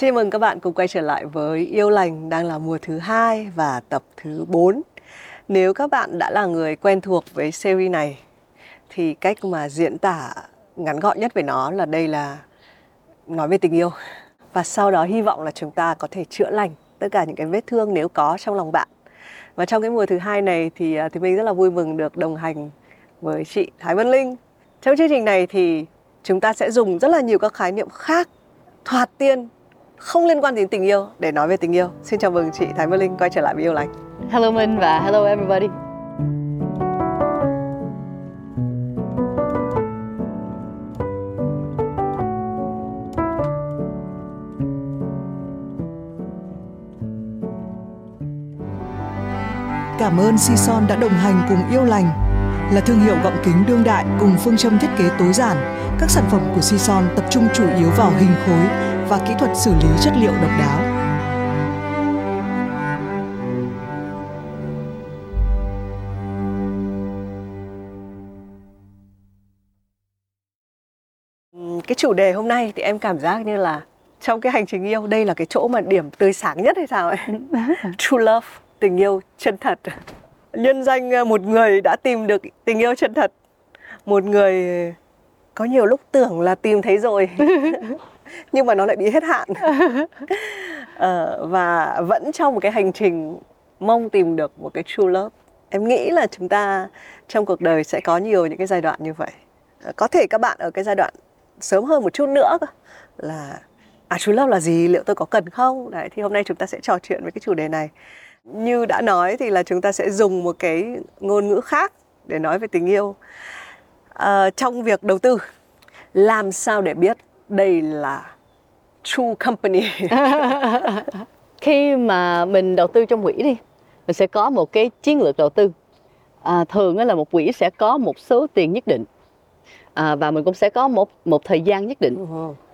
Xin mừng các bạn cùng quay trở lại với Yêu Lành đang là mùa thứ hai và tập thứ 4. Nếu các bạn đã là người quen thuộc với series này, thì cách mà diễn tả ngắn gọn nhất về nó là đây là nói về tình yêu. Và sau đó hy vọng là chúng ta có thể chữa lành tất cả những cái vết thương nếu có trong lòng bạn. Và trong cái mùa thứ hai này thì à, thì mình rất là vui mừng được đồng hành với chị Thái Vân Linh. Trong chương trình này thì chúng ta sẽ dùng rất là nhiều các khái niệm khác, thoạt tiên không liên quan đến tình yêu để nói về tình yêu. Xin chào mừng chị Thái Vân Linh quay trở lại với Yêu Lành. Hello Minh và hello everybody. Cảm ơn Sison đã đồng hành cùng Yêu Lành là thương hiệu gọng kính đương đại cùng phương châm thiết kế tối giản. Các sản phẩm của Sison tập trung chủ yếu vào hình khối và kỹ thuật xử lý chất liệu độc đáo. Cái chủ đề hôm nay thì em cảm giác như là trong cái hành trình yêu đây là cái chỗ mà điểm tươi sáng nhất hay sao ấy? True love, tình yêu chân thật. Nhân danh ờ, một người đã tìm được tình yêu chân thật. Một người có nhiều lúc tưởng là tìm thấy rồi nhưng mà nó lại bị hết hạn. Ờ, và vẫn trong một cái hành trình mong tìm được một cái true love. Em nghĩ là chúng ta trong cuộc đời sẽ có nhiều những cái giai đoạn như vậy. Ờ, có thể các bạn ở cái giai đoạn sớm hơn một chút nữa là à true love là gì? Liệu tôi có cần không? Đấy thì hôm nay chúng ta sẽ trò chuyện với cái chủ đề này. Như đã nói thì là chúng ta sẽ dùng một cái ngôn ngữ khác để nói về tình yêu. À, trong việc đầu tư làm sao để biết đây là true company. Khi mà mình đầu tư trong quỹ đi mình sẽ có một cái chiến lược đầu tư. À, thường là một quỹ sẽ có một số tiền nhất định à, và mình cũng sẽ có một một thời gian nhất định.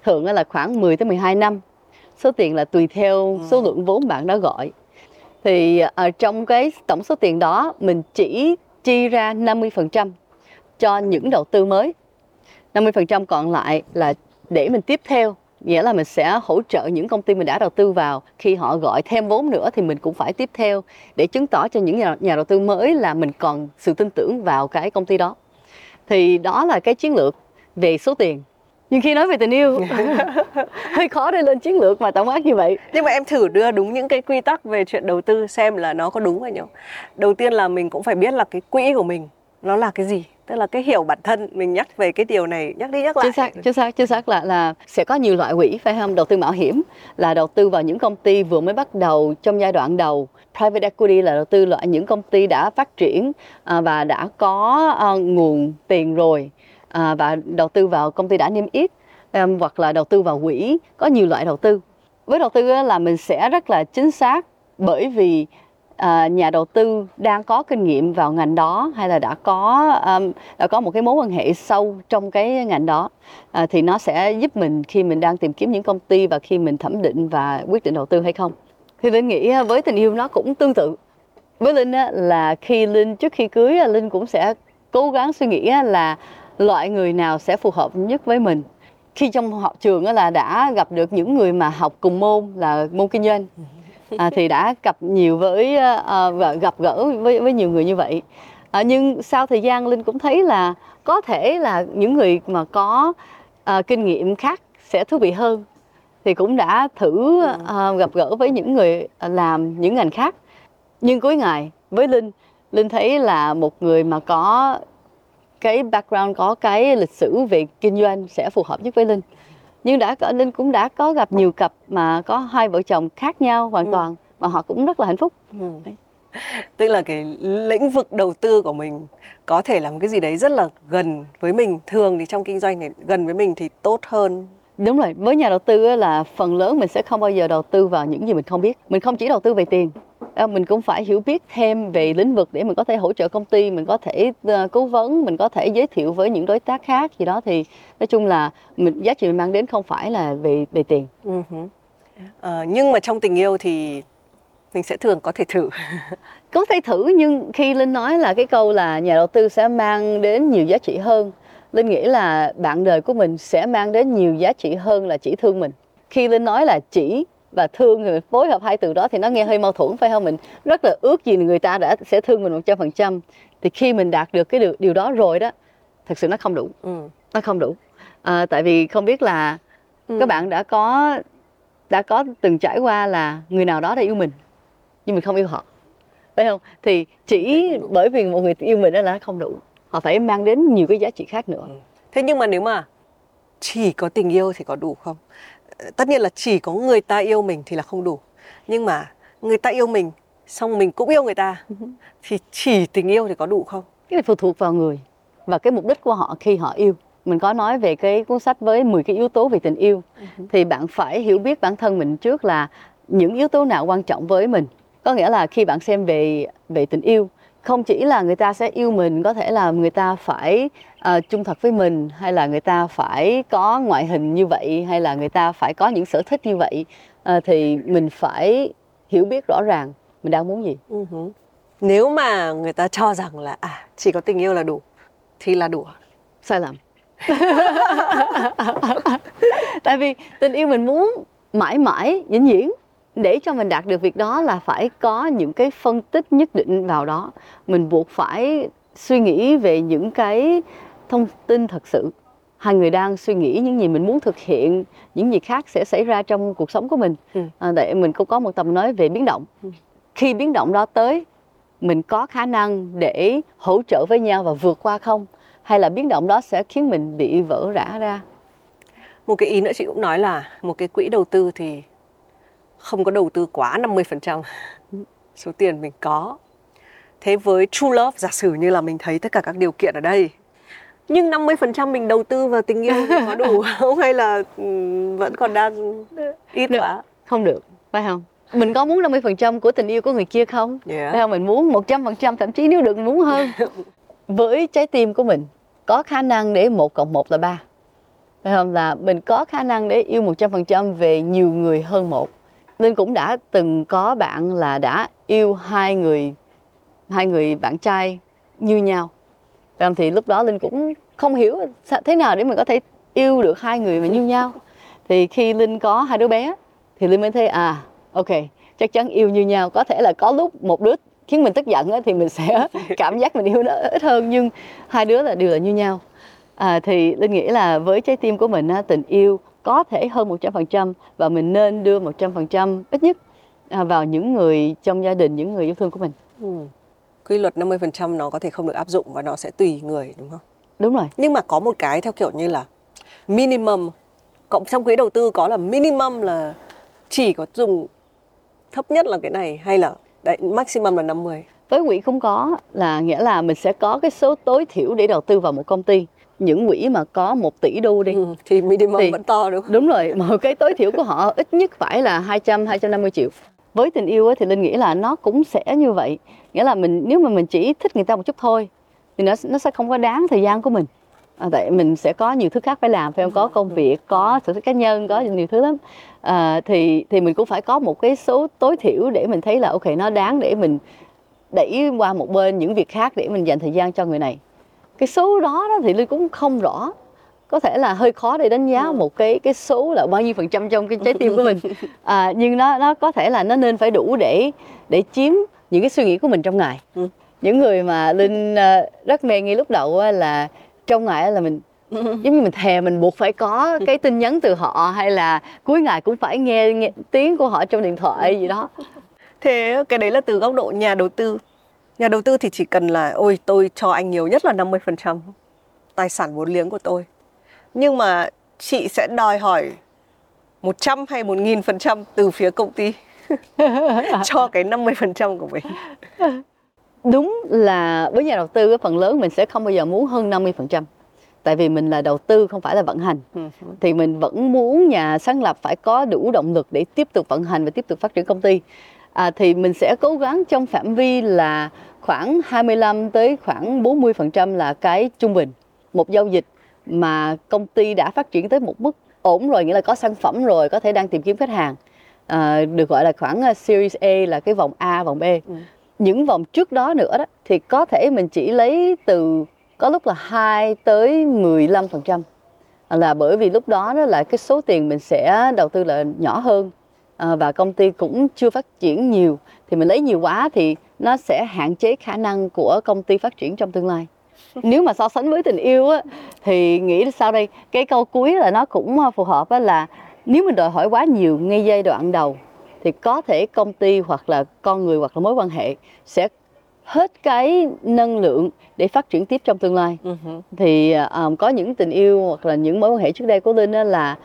Thường là khoảng 10 tới 12 năm số tiền là tùy theo số lượng vốn bạn đã gọi. Thì ở trong cái tổng số tiền đó mình chỉ chi ra 50% cho những đầu tư mới. 50% còn lại là để mình tiếp theo. Nghĩa là mình sẽ hỗ trợ những công ty mình đã đầu tư vào. Khi họ gọi thêm vốn nữa thì mình cũng phải tiếp theo để chứng tỏ cho những nhà, nhà đầu tư mới là mình còn sự tin tưởng vào cái công ty đó. Thì đó là cái chiến lược về số tiền. Nhưng khi nói về tình yêu hơi khó để lên chiến lược mà tổng quát như vậy. Nhưng mà em thử đưa đúng những cái quy tắc về chuyện đầu tư xem là nó có đúng hay không. Đầu tiên là mình cũng phải biết là cái quỹ của mình nó là cái gì tức là cái hiểu bản thân mình nhắc về cái điều này, nhắc đi nhắc lại. Chính xác chính xác chính xác là là sẽ có nhiều loại quỹ, phải không? Đầu tư mạo hiểm là đầu tư vào những công ty vừa mới bắt đầu trong giai đoạn đầu. Private equity là đầu tư loại những công ty đã phát triển à, và đã có ờ, nguồn tiền rồi à, và đầu tư vào công ty đã niêm yết hoặc là đầu tư vào quỹ. Có nhiều loại đầu tư. Với đầu tư là mình sẽ rất là chính xác bởi vì à, nhà đầu tư đang có kinh nghiệm vào ngành đó hay là đã có um, đã có một cái mối quan hệ sâu trong cái ngành đó? À, thì nó sẽ giúp mình khi mình đang tìm kiếm những công ty và khi mình thẩm định và quyết định đầu tư hay không? Thì linh nghĩ ờ, với tình yêu nó cũng tương tự. Với linh á, là khi linh trước khi cưới linh cũng sẽ cố gắng suy nghĩ là loại người nào sẽ phù hợp nhất với mình. Khi trong học trường là đã gặp được những người mà học cùng môn là môn kinh doanh. Ừ à, thì đã gặp nhiều với à, gặp gỡ với với nhiều người như vậy. À, nhưng sau thời gian linh cũng thấy là có thể là những người mà có à, kinh nghiệm khác sẽ thú vị hơn. Thì cũng đã thử à, gặp gỡ với những người làm những ngành khác. Nhưng cuối ngày với linh linh thấy là một người mà có cái background có cái lịch sử về kinh doanh sẽ phù hợp nhất với linh nhưng đã có linh cũng đã có gặp nhiều cặp mà có hai vợ chồng khác nhau hoàn ừ. toàn mà họ cũng rất là hạnh phúc ừ. tức là cái lĩnh vực đầu tư của mình có thể là một cái gì đấy rất là gần với mình thường thì trong kinh doanh này gần với mình thì tốt hơn đúng rồi với nhà đầu tư là phần lớn mình sẽ không bao giờ đầu tư vào những gì mình không biết mình không chỉ đầu tư về tiền mình cũng phải hiểu biết thêm về lĩnh vực để mình có thể hỗ trợ công ty mình có thể uh, cố vấn mình có thể giới thiệu với những đối tác khác gì đó. Thì nói chung là mình giá trị mình mang đến không phải là về về tiền. Uh-huh. uh, nhưng mà trong tình yêu thì mình sẽ thường có thể thử. Có thể thử nhưng khi linh nói là cái câu là nhà đầu tư sẽ mang đến nhiều giá trị hơn linh nghĩ là bạn đời của mình sẽ mang đến nhiều giá trị hơn là chỉ thương mình. Khi linh nói là chỉ và thương người phối hợp hai từ đó thì nó nghe hơi mâu thuẫn phải không? Mình rất là ước gì người ta đã sẽ thương mình một trăm phần trăm. Thì khi mình đạt được cái điều, điều đó rồi đó thật sự nó không đủ. Ừ. nó không đủ. À, tại vì không biết là Ừ. các bạn đã có đã có từng trải qua là người nào đó đã yêu mình nhưng mình không yêu họ. Phải không? Thì chỉ bởi vì một người yêu mình đó là không đủ họ phải mang đến nhiều cái giá trị khác nữa. Thế nhưng mà nếu mà chỉ có tình yêu thì có đủ không tất nhiên là chỉ có người ta yêu mình thì là không đủ. Nhưng mà người ta yêu mình, xong mình cũng yêu người ta, thì chỉ tình yêu thì có đủ không? Cái này phụ thuộc vào người và cái mục đích của họ khi họ yêu. Mình có nói về cái cuốn sách với 10 cái yếu tố về tình yêu. Thì bạn phải hiểu biết bản thân mình trước là những yếu tố nào quan trọng với mình. Có nghĩa là khi bạn xem về về tình yêu không chỉ là người ta sẽ yêu mình có thể là người ta phải uh, trung thật với mình hay là người ta phải có ngoại hình như vậy hay là người ta phải có những sở thích như vậy uh, thì mình phải hiểu biết rõ ràng mình đang muốn gì. Hứ. nếu mà người ta cho rằng là à chỉ có tình yêu là đủ thì là đủ sai lầm. Tại vì tình yêu mình muốn mãi mãi vĩnh viễn để cho mình đạt được việc đó là phải có những cái phân tích nhất định vào đó. Mình buộc phải suy nghĩ về những cái thông tin thật sự. Hai người đang suy nghĩ những gì mình muốn thực hiện những gì khác sẽ xảy ra trong cuộc sống của mình. Ừ. à, để mình cũng có một tập nói về biến động. Khi biến động đó tới mình có khả năng để hỗ trợ với nhau và vượt qua không? Hay là biến động đó sẽ khiến mình bị vỡ rã ra? Một cái ý nữa chị cũng nói là một cái quỹ đầu tư thì không có đầu tư quá 50% số tiền mình có. Thế với true love giả sử như là mình thấy tất cả các điều kiện ở đây nhưng 50% mình đầu tư vào tình yêu thì có đủ không? Hay là vẫn còn đang ít Được. quá? Không được phải không? Mình có muốn 50% của tình yêu của người kia không? Yeah. phải không? Mình muốn 100% thậm chí nếu được muốn hơn. Với trái tim của mình có khả năng để một cộng một là ba. Phải không? Là mình có khả năng để yêu 100% về nhiều người hơn một Linh cũng đã từng có bạn là đã yêu hai người hai người bạn trai như nhau. Không? thì lúc đó Linh cũng không hiểu thế nào để mình có thể yêu được hai người mà như nhau. Thì khi Linh có hai đứa bé thì Linh mới thấy à ok chắc chắn yêu như nhau. Có thể là có lúc một đứa khiến mình tức giận thì mình sẽ cảm giác mình yêu nó ít hơn nhưng hai đứa là đều là như nhau. À, thì Linh nghĩ là với trái tim của mình á, tình yêu có thể hơn 100% và mình nên đưa 100% ít nhất à, vào những người trong gia đình những người yêu thương của mình. Ừ. quy luật 50% nó có thể không được áp dụng và nó sẽ tùy người đúng không? Đúng rồi. Nhưng mà có một cái theo kiểu như là minimum cộng trong quỹ đầu tư có là minimum là chỉ có dùng thấp nhất là cái này hay là đấy maximum là 50 với quỹ cũng có là nghĩa là mình sẽ có cái số tối thiểu để đầu tư vào một công ty những quỹ mà có một tỷ đô đi. Ừ, thì minimum Thì- vẫn to đúng không? đúng rồi mà cái tối thiểu của họ ít nhất phải là 200 250 triệu. Với tình yêu thì linh nghĩ là nó cũng sẽ như vậy. Nghĩa là mình nếu mà mình chỉ thích người ta một chút thôi thì nó nó sẽ không có đáng thời gian của mình. À, tại mình sẽ có nhiều thứ khác phải làm phải không? Có công việc có sở thích cá nhân có nhiều thứ lắm. À, thì thì mình cũng phải có một cái số tối thiểu để mình thấy là ok nó đáng để mình đẩy qua một bên những việc khác để mình dành thời gian cho người này cái số đó, đó thì linh cũng không rõ. Có thể là hơi khó để đánh giá một cái cái số là bao nhiêu phần trăm trong cái trái tim của mình. À, nhưng nó nó có thể là nó nên phải đủ để để chiếm những cái suy nghĩ của mình trong ngày. Ừ. những người mà linh ờ, rất mê ngay lúc đầu là trong ngày là mình giống như mình thèm mình buộc phải có cái tin nhắn từ họ hay là cuối ngày cũng phải nghe, nghe tiếng của họ trong điện thoại gì đó. Thế cái đấy là từ góc độ nhà đầu tư nhà đầu tư thì chỉ cần là ôi tôi cho anh nhiều nhất là 50% tài sản vốn liếng của tôi. Nhưng mà chị sẽ đòi hỏi 100 hay 1000% từ phía công ty cho cái 50% của mình. Đúng là với nhà đầu tư cái phần lớn mình sẽ không bao giờ muốn hơn 50% tại vì mình là đầu tư không phải là vận hành. Ừ. thì mình vẫn muốn nhà sáng lập phải có đủ động lực để tiếp tục vận hành và tiếp tục phát triển công ty à, thì mình sẽ cố gắng trong phạm vi là khoảng 25 tới khoảng 40% là cái trung bình một giao dịch mà công ty đã phát triển tới một mức ổn rồi nghĩa là có sản phẩm rồi có thể đang tìm kiếm khách hàng. À, được gọi là khoảng uh, series A là cái vòng A vòng B. Những vòng trước đó nữa đó thì có thể mình chỉ lấy từ có lúc là 2 tới 15% là bởi vì lúc đó đó là cái số tiền mình sẽ đầu tư là nhỏ hơn. à, và công ty cũng chưa phát triển nhiều. Thì mình lấy nhiều quá thì nó sẽ hạn chế khả năng của công ty phát triển trong tương lai. Nếu mà so sánh với tình yêu á thì nghĩ sao đây cái câu cuối là nó cũng phù hợp á là nếu mình đòi hỏi quá nhiều ngay giai đoạn đầu thì có thể công ty hoặc là con người hoặc là mối quan hệ sẽ hết cái năng lượng để phát triển tiếp trong tương lai. Uh-huh. thì um, có những tình yêu hoặc là những mối quan hệ trước đây của linh đó là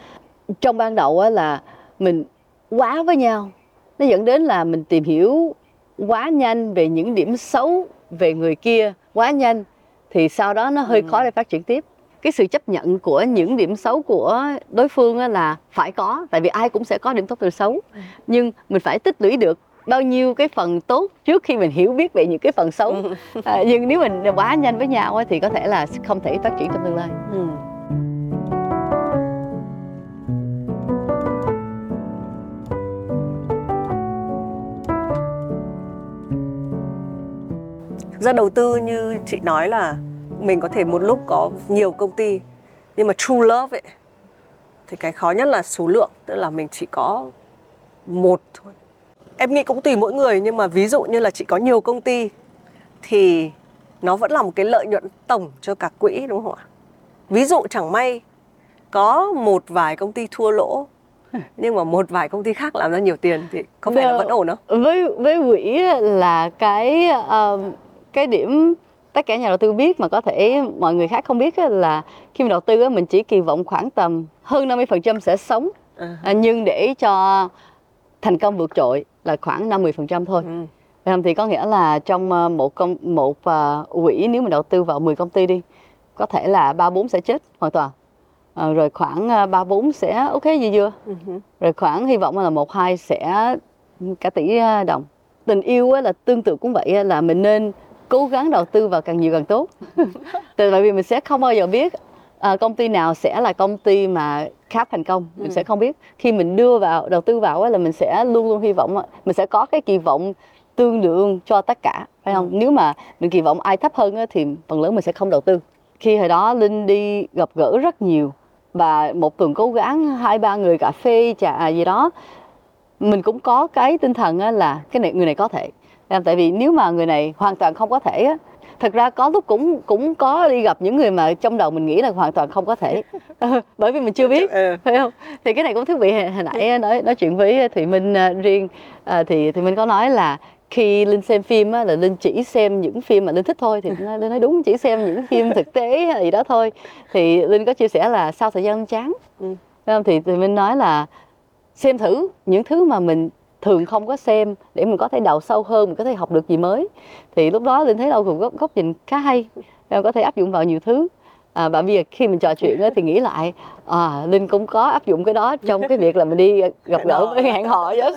trong ban đầu á là mình quá với nhau nó dẫn đến là mình tìm hiểu quá nhanh về những điểm xấu về người kia quá nhanh thì sau đó nó hơi ừ. khó để phát triển tiếp cái sự chấp nhận của những điểm xấu của đối phương là phải có tại vì ai cũng sẽ có điểm tốt điểm xấu ừ. nhưng mình phải tích lũy được bao nhiêu cái phần tốt trước khi mình hiểu biết về những cái phần xấu ừ. à, nhưng nếu mình quá nhanh với nhau thì có thể là không thể phát triển trong tương lai ừ. Ra đầu tư như chị nói là mình có thể một lúc có nhiều công ty nhưng mà true love ấy thì cái khó nhất là số lượng tức là mình chỉ có một thôi. Em nghĩ cũng tùy mỗi người nhưng mà ví dụ như là chị có nhiều công ty thì nó vẫn là một cái lợi nhuận tổng cho cả quỹ đúng không ạ? Ví dụ chẳng may có một vài công ty thua lỗ nhưng mà một vài công ty khác làm ra nhiều tiền thì có phải là vẫn ổn không? với với quỹ là cái uh, cái điểm tất cả nhà đầu tư biết mà có thể mọi người khác không biết là khi mình đầu tư mình chỉ kỳ vọng khoảng tầm hơn 50% sẽ sống à. à. nhưng để cho thành công vượt trội là khoảng 50% thôi. Ừ. Thì có nghĩa là trong ờ, một công một uh, quỹ nếu mình đầu tư vào 10 công ty đi có thể là ba bốn sẽ chết hoàn toàn. À, rồi khoảng ba bốn sẽ ok gì chưa? Uh-huh. Rồi khoảng hy vọng là một hai sẽ cả tỷ đồng. Tình yêu là tương tự cũng vậy là mình nên cố gắng đầu tư vào càng nhiều càng tốt. Tại vì mình sẽ không bao giờ biết à, công ty nào sẽ là công ty mà khá thành công. Mình ừ. sẽ không biết. Khi mình đưa vào đầu tư vào là mình sẽ luôn luôn hy vọng mình sẽ có cái kỳ vọng tương đương cho tất cả phải không? Ừ. nếu mà mình kỳ vọng ai thấp hơn thì phần lớn mình sẽ không đầu tư. Khi hồi đó linh đi gặp gỡ rất nhiều và một tuần cố gắng hai ba người cà phê trà gì đó mình cũng có cái tinh thần là cái này người này có thể tại vì nếu mà người này hoàn toàn không có thể á thật ra có lúc cũng cũng có đi gặp những người mà trong đầu mình nghĩ là hoàn toàn không có thể. Bởi vì mình chưa biết ừ. phải không? Thì cái này cũng thú vị hồi nãy nói nói chuyện với thụy minh riêng. Uh, thì thì mình có nói là khi linh xem phim á, là linh chỉ xem những phim mà linh thích thôi. Thì linh nói đúng chỉ xem những phim thực tế hay gì đó thôi. Thì linh có chia sẻ là sau thời gian chán. Ừ. thì thì mình nói là xem thử những thứ mà mình thường không có xem để mình có thể đào sâu hơn mình có thể học được gì mới. Thì lúc đó linh thấy đâu cũng góc, góc nhìn khá hay em có thể áp dụng vào nhiều thứ. À, và bây giờ khi mình trò chuyện thì nghĩ lại à, linh cũng có áp dụng cái đó trong cái việc là mình đi gặp gỡ với hẹn hò chứ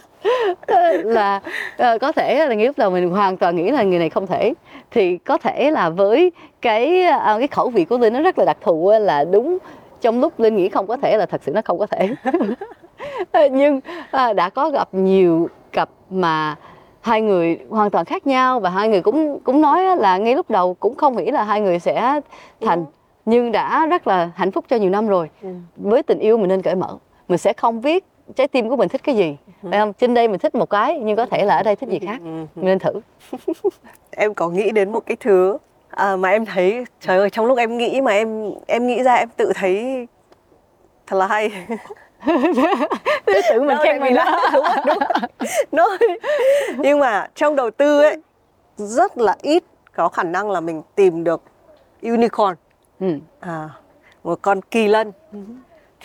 là à, có thể là lúc đầu mình hoàn toàn nghĩ là người này không thể. Thì có thể là với cái à, cái khẩu vị của linh nó rất là đặc thù là đúng trong lúc linh nghĩ không có thể là thật sự nó không có thể nhưng à, đã có gặp nhiều cặp mà hai người hoàn toàn khác nhau và hai người cũng cũng nói là ngay lúc đầu cũng không nghĩ là hai người sẽ thành ừ. nhưng đã rất là hạnh phúc cho nhiều năm rồi ừ. với tình yêu mình nên cởi mở mình sẽ không biết trái tim của mình thích cái gì ừ. phải không trên đây mình thích một cái nhưng có thể là ở đây thích gì khác ừ. mình nên thử em có nghĩ đến một cái thứ à, mà em thấy trời ơi trong lúc em nghĩ mà em em nghĩ ra em tự thấy thật là hay tự mình khen mình đó đúng rồi, đúng rồi. nhưng mà trong đầu tư ấy rất là ít có khả năng là mình tìm được unicorn ừ. à, một con kỳ lân ừ.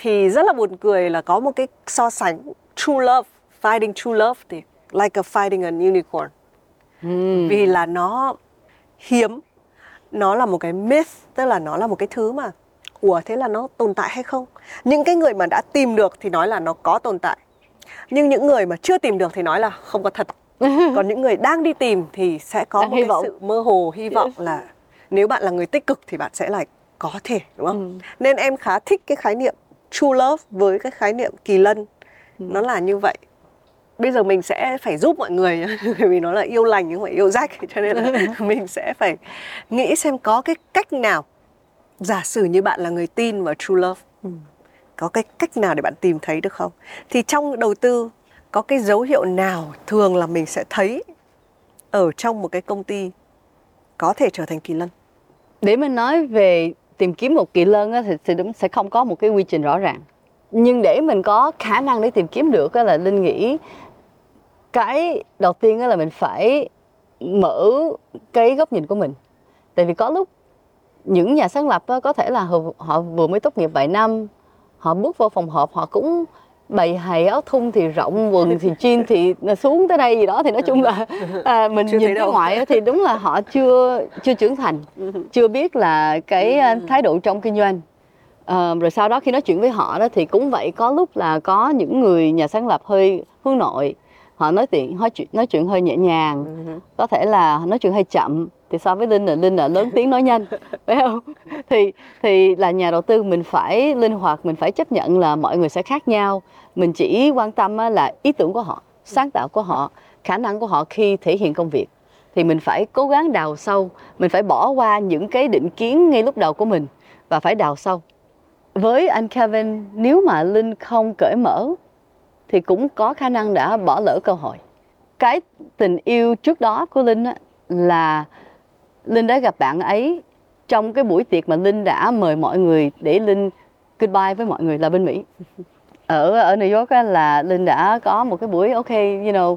thì rất là buồn cười là có một cái so sánh true love finding true love thì like a finding an unicorn ừ. vì là nó hiếm nó là một cái myth tức là nó là một cái thứ mà ủa thế là nó tồn tại hay không? Những cái người mà đã tìm được thì nói là nó có tồn tại. Nhưng những người mà chưa tìm được thì nói là không có thật. Còn những người đang đi tìm thì sẽ có đang một cái vọng. sự mơ hồ hy vọng là nếu bạn là người tích cực thì bạn sẽ là có thể đúng không? Ừ. nên em khá thích cái khái niệm true love với cái khái niệm kỳ lân. Ừ. nó là như vậy. Bây giờ mình sẽ phải giúp mọi người bởi vì nó là yêu lành nhưng mà yêu rách cho nên là mình sẽ phải nghĩ xem có cái cách nào giả sử như bạn là người tin vào true love ừ, có cái cách nào để bạn tìm thấy được không? Thì trong đầu tư có cái dấu hiệu nào thường là mình sẽ thấy ở trong một cái công ty có thể trở thành kỳ lân? Để mình nói về tìm kiếm một kỳ lân á, thì, thì đúng sẽ không có một cái quy trình rõ ràng. Nhưng để mình có khả năng để tìm kiếm được á, là linh nghĩ cái đầu tiên á, là mình phải mở cái góc nhìn của mình. Tại vì có lúc những nhà sáng lập có thể là họ, vừa mới tốt nghiệp vài năm họ bước vào phòng họp họ cũng bày hày áo thun thì rộng quần thì jean thì xuống tới đây gì đó. Thì nói chung là à, mình Chưa nhìn cái ngoại thì đúng là họ chưa chưa trưởng thành chưa biết là cái à, thái độ trong kinh doanh. Ờ, rồi sau đó khi nói chuyện với họ đó thì cũng vậy có lúc là có những người nhà sáng lập hơi hướng nội. Họ nói chuyện nói chuyện nói chuyện hơi nhẹ nhàng. Có thể là nói chuyện hơi chậm thì so với linh là linh là lớn tiếng nói nhanh phải không? Thì thì là nhà đầu tư mình phải linh hoạt mình phải chấp nhận là mọi người sẽ khác nhau. Mình chỉ quan tâm là ý tưởng của họ sáng tạo của họ khả năng của họ khi thể hiện công việc. Thì mình phải cố gắng đào sâu mình phải bỏ qua những cái định kiến ngay lúc đầu của mình và phải đào sâu. Với anh Kevin nếu mà Linh không cởi mở thì cũng có khả năng đã bỏ lỡ cơ hội. Cái tình yêu trước đó của Linh á, là Linh đã gặp bạn ấy. Trong cái buổi tiệc mà Linh đã mời mọi người để Linh goodbye với mọi người là bên Mỹ. Ở ở New York á, là Linh đã có một cái buổi ok you know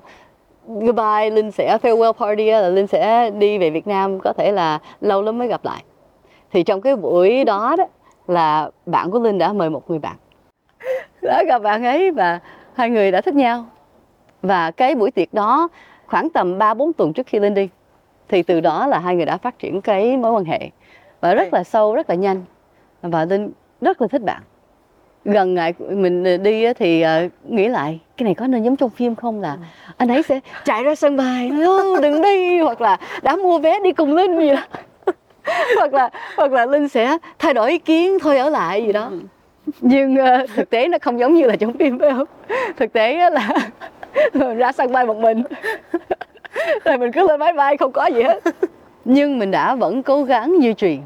goodbye Linh sẽ farewell party á, là Linh sẽ đi về Việt Nam có thể là lâu lắm mới gặp lại. Thì trong cái buổi đó đó là bạn của Linh đã mời một người bạn. Đã gặp bạn ấy và hai người đã thích nhau. Và cái buổi tiệc đó khoảng tầm 3 4 tuần trước khi Linh đi thì từ đó là hai người đã phát triển cái mối quan hệ và rất là sâu rất là nhanh. Và Linh rất là thích bạn. Gần ngày mình đi thì ờ, nghĩ lại cái này có nên giống trong phim không là anh ấy sẽ chạy ra sân bay "Ô, đừng đi. Hoặc là đã mua vé đi cùng Linh gì đó. Hoặc là hoặc là Linh sẽ thay đổi ý kiến thôi ở lại gì đó. Nhưng ờ, thực tế nó không giống như là trong phim phải không? Thực tế là ra sân bay một mình rồi mình cứ lên máy bay không có gì hết. Nhưng mình đã vẫn cố gắng duy trì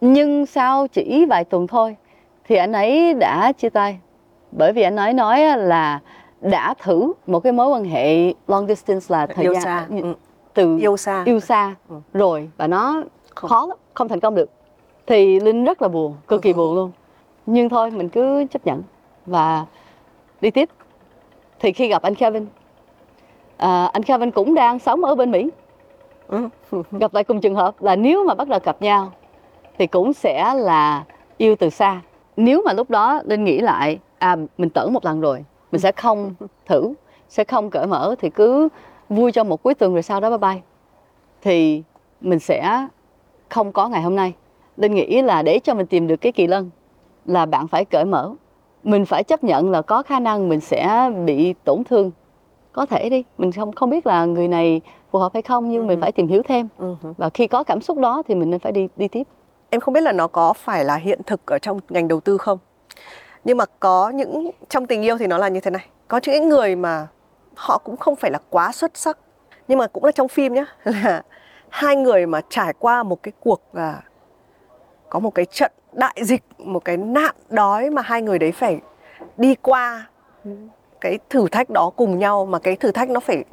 nhưng sau chỉ vài tuần thôi thì anh ấy đã chia tay. Bởi vì anh ấy nói là đã thử một cái mối quan hệ long distance là thời yêu gian xa. ừ. từ yêu xa. yêu xa Ừ. rồi và nó Không. khó lắm không thành công được. Thì linh rất là buồn cực kỳ buồn luôn. Nhưng thôi mình cứ chấp nhận và đi tiếp. Thì khi gặp anh Kevin à, anh Kevin cũng đang sống ở bên Mỹ. Ừ. gặp lại cùng trường hợp là nếu mà bắt đầu gặp nhau thì cũng sẽ là yêu từ xa. Nếu mà lúc đó linh nghĩ lại à mình tẩn một lần rồi mình sẽ không thử sẽ không cởi mở thì cứ vui trong một cuối tuần rồi sau đó bye bye. Thì mình sẽ không có ngày hôm nay. Linh nghĩ là để cho mình tìm được cái kỳ lân là bạn phải cởi mở. Mình phải chấp nhận là có khả năng mình sẽ bị tổn thương có thể đi mình không không biết là người này phù hợp hay không nhưng mình phải tìm hiểu thêm Ừ. và khi có cảm xúc đó thì mình nên phải đi đi tiếp Em không biết là nó có phải là hiện thực ở trong ngành đầu tư không? Nhưng mà có những trong tình yêu thì nó là như thế này. Có những người mà họ cũng không phải là quá xuất sắc nhưng mà cũng là trong phim nhá là hai người mà trải qua một cái cuộc à, có một cái trận đại dịch, một cái nạn đói mà hai người đấy phải đi qua cái thử thách đó cùng nhau mà cái thử thách nó phải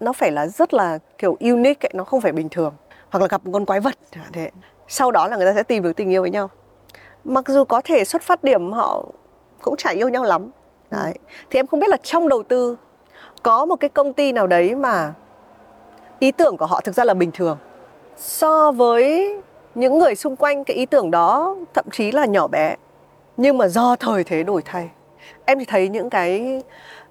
nó phải là rất là kiểu unique ấy, nó không phải bình thường. Hoặc là gặp một con quái vật thế. Sau đó là người ta sẽ tìm được tình yêu với nhau. Mặc dù có thể xuất phát điểm họ cũng chả yêu nhau lắm. Đấy. Thì em không biết là trong đầu tư có một cái công ty nào đấy mà ý tưởng của họ thực ra là bình thường. So với những người xung quanh cái ý tưởng đó thậm chí là nhỏ bé nhưng mà do thời thế đổi thay em thì thấy những cái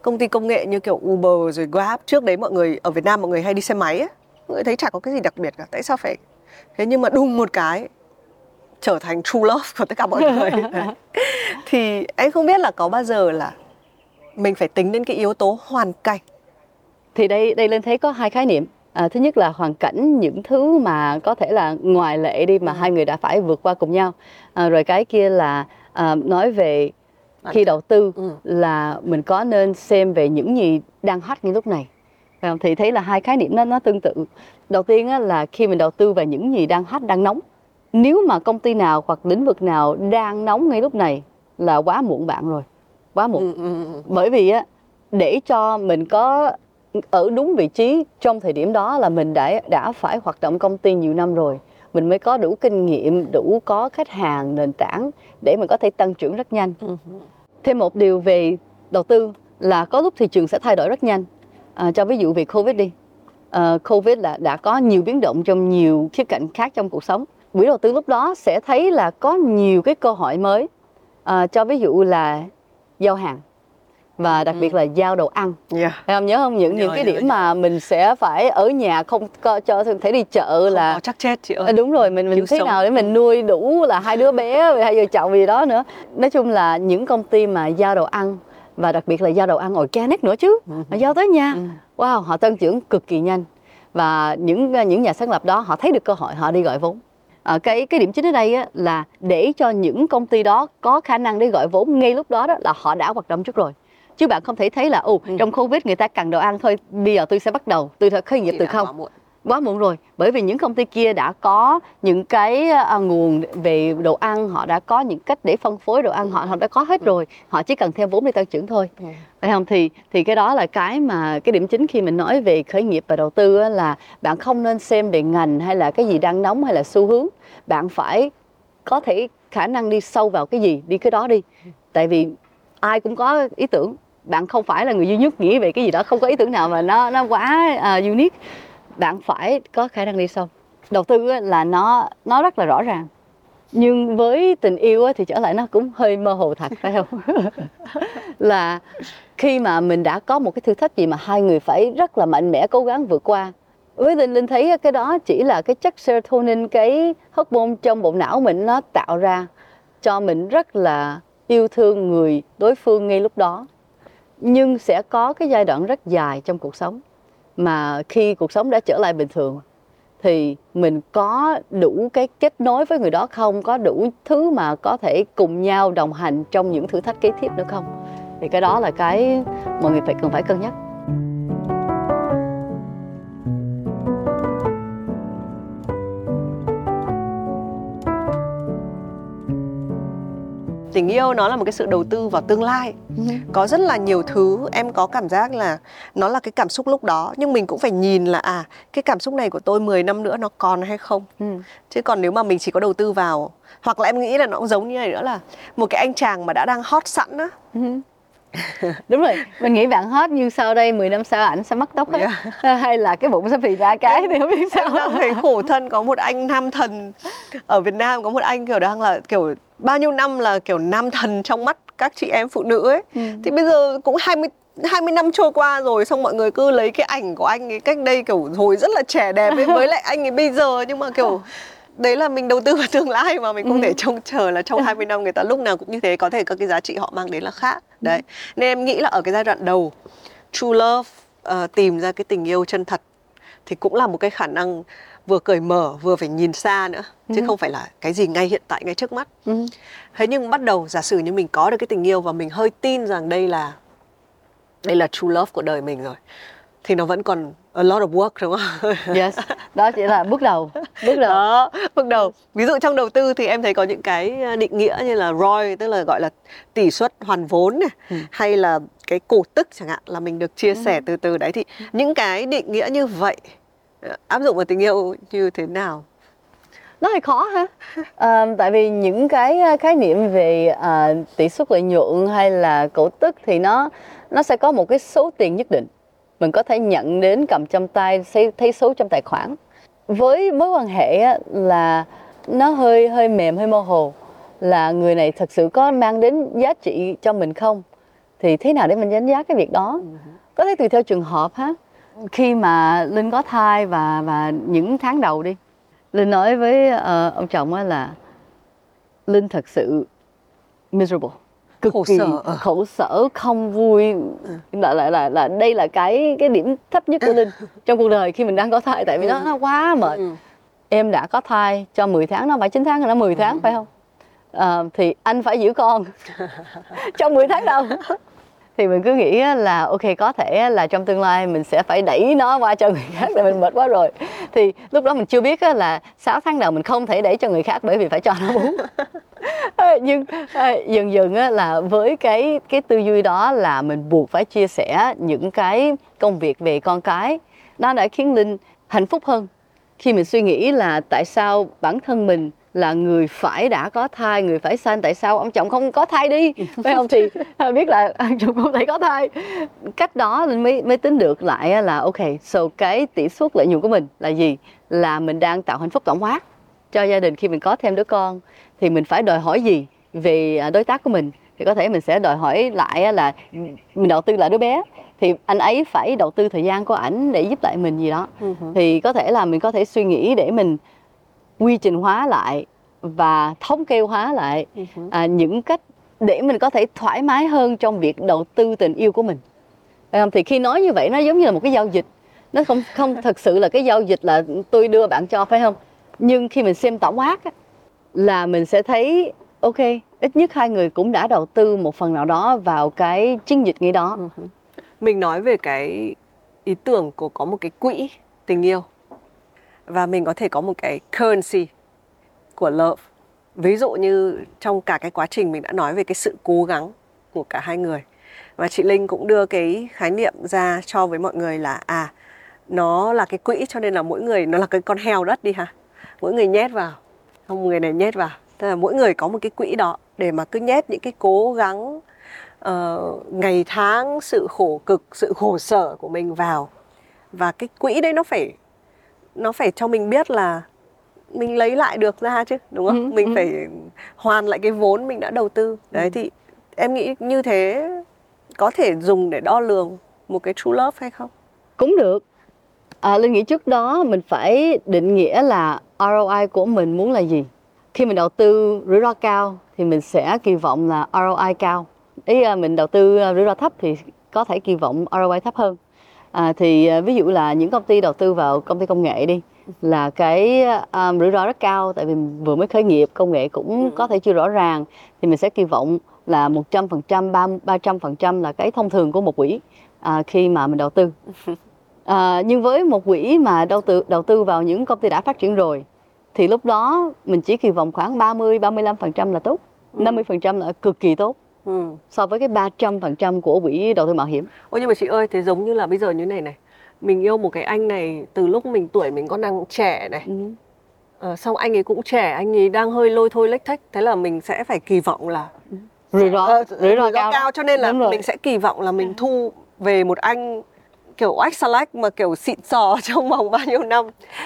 công ty công nghệ như kiểu Uber rồi Grab trước đấy mọi người ở Việt Nam mọi người hay đi xe máy ấy mọi người thấy chả có cái gì đặc biệt cả tại sao phải thế nhưng mà đùng một cái trở thành true love của tất cả mọi người. Thì em không biết là có bao giờ là mình phải tính đến cái yếu tố hoàn cảnh. Thì đây đây lên thấy có hai khái niệm. À, thứ nhất là hoàn cảnh những thứ mà có thể là ngoài lệ đi mà Ừ. hai người đã phải vượt qua cùng nhau. À, rồi cái kia là à, nói về khi đầu tư Ừ. là mình có nên xem về những gì đang hot ngay lúc này không? thì thấy là hai khái niệm nó nó tương tự đầu tiên á, là khi mình đầu tư vào những gì đang hot đang nóng nếu mà công ty nào hoặc lĩnh vực nào đang nóng ngay lúc này là quá muộn bạn rồi quá muộn Ừ, ừ, ừ. bởi vì á để cho mình có ở đúng vị trí trong thời điểm đó là mình đã đã phải hoạt động công ty nhiều năm rồi mình mới có đủ kinh nghiệm đủ có khách hàng nền tảng để mình có thể tăng trưởng rất nhanh Ừ thêm một điều về đầu tư là có lúc thị trường sẽ thay đổi rất nhanh. À, cho ví dụ về covid đi. À, covid là đã có nhiều biến động trong nhiều khía cạnh khác trong cuộc sống. Quỹ đầu tư lúc đó sẽ thấy là có nhiều cái cơ hội mới. À, cho ví dụ là giao hàng và đặc biệt là giao đồ ăn. Yeah. Thấy không nhớ không? Những những Nhớ, cái nhớ, điểm nhớ. mà mình sẽ phải ở nhà không có cho thể đi chợ Không là có chắc chết chị ơi. À, đúng rồi mình mình Cứu thế sống. nào để mình nuôi đủ là hai đứa bé hai vợ chồng gì đó nữa. Nói chung là những công ty mà giao đồ ăn và đặc biệt là giao đồ ăn organic nữa chứ. Họ giao tới nhà. Ừ. wow họ tăng trưởng cực kỳ nhanh. Và những những nhà sáng lập đó họ thấy được cơ hội họ đi gọi vốn. À, cái cái điểm chính ở đây á, là để cho những công ty đó có khả năng để gọi vốn ngay lúc đó, đó là họ đã hoạt động trước rồi chứ bạn không thể thấy là ồ Ừ. trong covid người ta cần đồ ăn thôi bây giờ tôi sẽ bắt đầu tôi sẽ khởi nghiệp Chị từ không. quá muộn. quá muộn rồi bởi vì những công ty kia đã có những cái à, nguồn về đồ ăn họ đã có những cách để phân phối đồ ăn họ họ đã có hết rồi họ chỉ cần thêm vốn để tăng trưởng thôi. Ừ. phải không? Thì thì cái đó là cái mà cái điểm chính khi mình nói về khởi nghiệp và đầu tư á, là bạn không nên xem về ngành hay là cái gì đang nóng hay là xu hướng. Bạn phải có thể khả năng đi sâu vào cái gì đi cái đó đi. Tại vì ai cũng có ý tưởng bạn không phải là người duy nhất nghĩ về cái gì đó không có ý tưởng nào mà nó nó quá uh, unique. Bạn phải có khả năng đi sâu. Đầu tư là nó nó rất là rõ ràng. Nhưng với tình yêu thì trở lại nó cũng hơi mơ hồ thật phải không? Là khi mà mình đã có một cái thử thách gì mà hai người phải rất là mạnh mẽ cố gắng vượt qua. Với linh linh thấy cái đó chỉ là cái chất serotonin cái hormone trong bộ não mình nó tạo ra cho mình rất là yêu thương người đối phương ngay lúc đó nhưng sẽ có cái giai đoạn rất dài trong cuộc sống. Mà khi cuộc sống đã trở lại bình thường, thì mình có đủ cái kết nối với người đó không? Có đủ thứ mà có thể cùng nhau đồng hành trong những thử thách kế tiếp nữa không? Thì cái đó là cái mọi người phải cần phải cân nhắc. Tình yêu nó là một cái sự đầu tư vào tương lai. Có rất là nhiều thứ em có cảm giác là nó là cái cảm xúc lúc đó nhưng mình cũng phải nhìn là à cái cảm xúc này của tôi 10 năm nữa nó còn hay không? Ừ. chứ còn nếu mà mình chỉ có đầu tư vào hoặc là em nghĩ là nó cũng giống như này nữa là một cái anh chàng mà đã đang hot sẵn á. Đúng rồi mình nghĩ bạn hot nhưng sau đây 10 năm sau ảnh sẽ mắc tóc hết. Hay là cái bụng sẽ phì ra cái thì không biết sao. em thấy khổ thân có một anh nam thần ở Việt Nam có một anh kiểu đang là kiểu bao nhiêu năm là kiểu nam thần trong mắt các chị em phụ nữ ấy. Ừ. thì bây giờ cũng 20 20 năm trôi qua rồi xong mọi người cứ lấy cái ảnh của anh ấy cách đây kiểu hồi rất là trẻ đẹp ấy với lại anh ấy bây giờ. Nhưng mà kiểu đấy là mình đầu tư vào tương lai mà mình không thể trông chờ là trong 20 năm người ta lúc nào cũng như thế có thể các cái giá trị họ mang đến là khác. Đấy. Nên em nghĩ là ở cái giai đoạn đầu true love ờ, tìm ra cái tình yêu chân thật thì cũng là một cái khả năng vừa cởi mở vừa phải nhìn xa nữa chứ không phải là cái gì ngay hiện tại ngay trước mắt. Ừ. thế nhưng bắt đầu giả sử như mình có được cái tình yêu và mình hơi tin rằng đây là đây là true love của đời mình rồi thì nó vẫn còn a lot of work đúng không? Yes đó chỉ là bước đầu bước đầu. Đó bước đầu. Ví dụ trong đầu tư thì em thấy có những cái ờ, định nghĩa như là ROI tức là gọi là tỷ suất hoàn vốn này Ừ. hay là cái cổ tức chẳng hạn là mình được chia sẻ từ từ đấy. Thì những cái định nghĩa như vậy áp dụng vào tình yêu như thế nào? Nó hơi khó ha. À, tại vì những cái ờ, khái niệm về à, tỷ suất lợi nhuận hay là cổ tức thì nó nó sẽ có một cái số tiền nhất định. Mình có thể nhận đến cầm trong tay thấy, thấy số trong tài khoản. Với mối quan hệ á, là nó hơi hơi mềm hơi mơ hồ. Là người này thật sự có mang đến giá trị cho mình không? Thì thế nào để mình đánh giá cái việc đó? Có thể tùy theo trường hợp ha khi mà linh có thai và và những tháng đầu đi linh nói với ờ, ông chồng là linh thật sự miserable cực Khổ kỳ sở, ờ. khổ sở không vui. Là là là là đây là cái cái điểm thấp nhất của linh trong cuộc đời khi mình đang có thai tại vì nó, nó quá mệt. Ừ. em đã có thai cho 10 tháng nó phải 9 tháng hay nó 10 tháng phải không? Ờ, thì anh phải giữ con trong 10 tháng đầu thì mình cứ nghĩ là, ok, có thể là trong tương lai mình sẽ phải đẩy nó qua cho người khác là mình mệt quá rồi. Thì lúc đó mình chưa biết là 6 tháng đầu mình không thể đẩy cho người khác bởi vì phải cho nó bú nhưng dần dần là với cái cái tư duy đó là mình buộc phải chia sẻ những cái công việc về con cái. Nó đã khiến linh hạnh phúc hơn khi mình suy nghĩ là tại sao bản thân mình là người phải đã có thai người phải sanh. Tại sao? Ông chồng không có thai đi. Phải không? Thì biết là ông chồng không thể có thai. Cách đó mình mới mới tính được lại là ok so cái tỷ suất lợi nhuận của mình là gì? Là mình đang tạo hạnh phúc tổng quát cho gia đình khi mình có thêm đứa con. Thì mình phải đòi hỏi gì về à, đối tác của mình? Thì có thể mình sẽ đòi hỏi lại là mình đầu tư lại đứa bé. Thì anh ấy phải đầu tư thời gian của ảnh để giúp lại mình gì đó. Uh-huh. thì có thể là mình có thể suy nghĩ để mình quy trình hóa lại và thống kê hóa lại uh-huh. à, những cách để mình có thể thoải mái hơn trong việc đầu tư tình yêu của mình. Không? thì khi nói như vậy nó giống như là một cái giao dịch. Nó không không thật sự là cái giao dịch là tôi đưa bạn cho phải không? Nhưng khi mình xem tổng quát là mình sẽ thấy ok ít nhất hai người cũng đã đầu tư một phần nào đó vào cái chiến dịch nghĩ đó. Uh-huh mình nói về cái ý tưởng của có một cái quỹ tình yêu và mình có thể có một cái currency của love. Ví dụ như trong cả cái quá trình mình đã nói về cái sự cố gắng của cả hai người. Và chị linh cũng đưa cái khái niệm ra cho với mọi người là à nó là cái quỹ cho nên là mỗi người nó là cái con heo đất đi ha mỗi người nhét vào. Không người này nhét vào. Tức là mỗi người có một cái quỹ đó để mà cứ nhét những cái cố gắng uh, ngày tháng sự khổ cực sự khổ sở của mình vào. Và cái quỹ đấy nó phải nó phải cho mình biết là mình lấy lại được ra chứ đúng không? Ừ, mình ừ. phải hoàn lại cái vốn mình đã đầu tư. Đấy ừ. thì em nghĩ như thế có thể dùng để đo lường một cái true love hay không? Cũng được. À, Linh nghĩ trước đó mình phải định nghĩa là ROI của mình muốn là gì. Khi mình đầu tư rủi ro cao thì mình sẽ kỳ vọng là ROI cao ý mình đầu tư rủi ro thấp thì có thể kỳ vọng ROI thấp hơn à, thì à, ví dụ là những công ty đầu tư vào công ty công nghệ đi là cái um, rủi ro rất cao tại vì vừa mới khởi nghiệp công nghệ cũng ừ. có thể chưa rõ ràng thì mình sẽ kỳ vọng là 100% 300% là cái thông thường của một quỹ à, khi mà mình đầu tư à, nhưng với một quỹ mà đầu tư đầu tư vào những công ty đã phát triển rồi thì lúc đó mình chỉ kỳ vọng khoảng 30 35% là tốt 50% ừ. là cực kỳ tốt ừ. so với cái 300% của quỹ đầu tư mạo hiểm. Ôi nhưng mà chị ơi, thế giống như là bây giờ như này này, mình yêu một cái anh này từ lúc mình tuổi mình còn đang trẻ này. Ừ. À, xong anh ấy cũng trẻ, anh ấy đang hơi lôi thôi lếch thách, thế là mình sẽ phải kỳ vọng là rủi ro, rủi ro cao, cao cho nên là mình sẽ kỳ vọng là mình thu về một anh kiểu salách mà kiểu xịn sò trong vòng bao nhiêu năm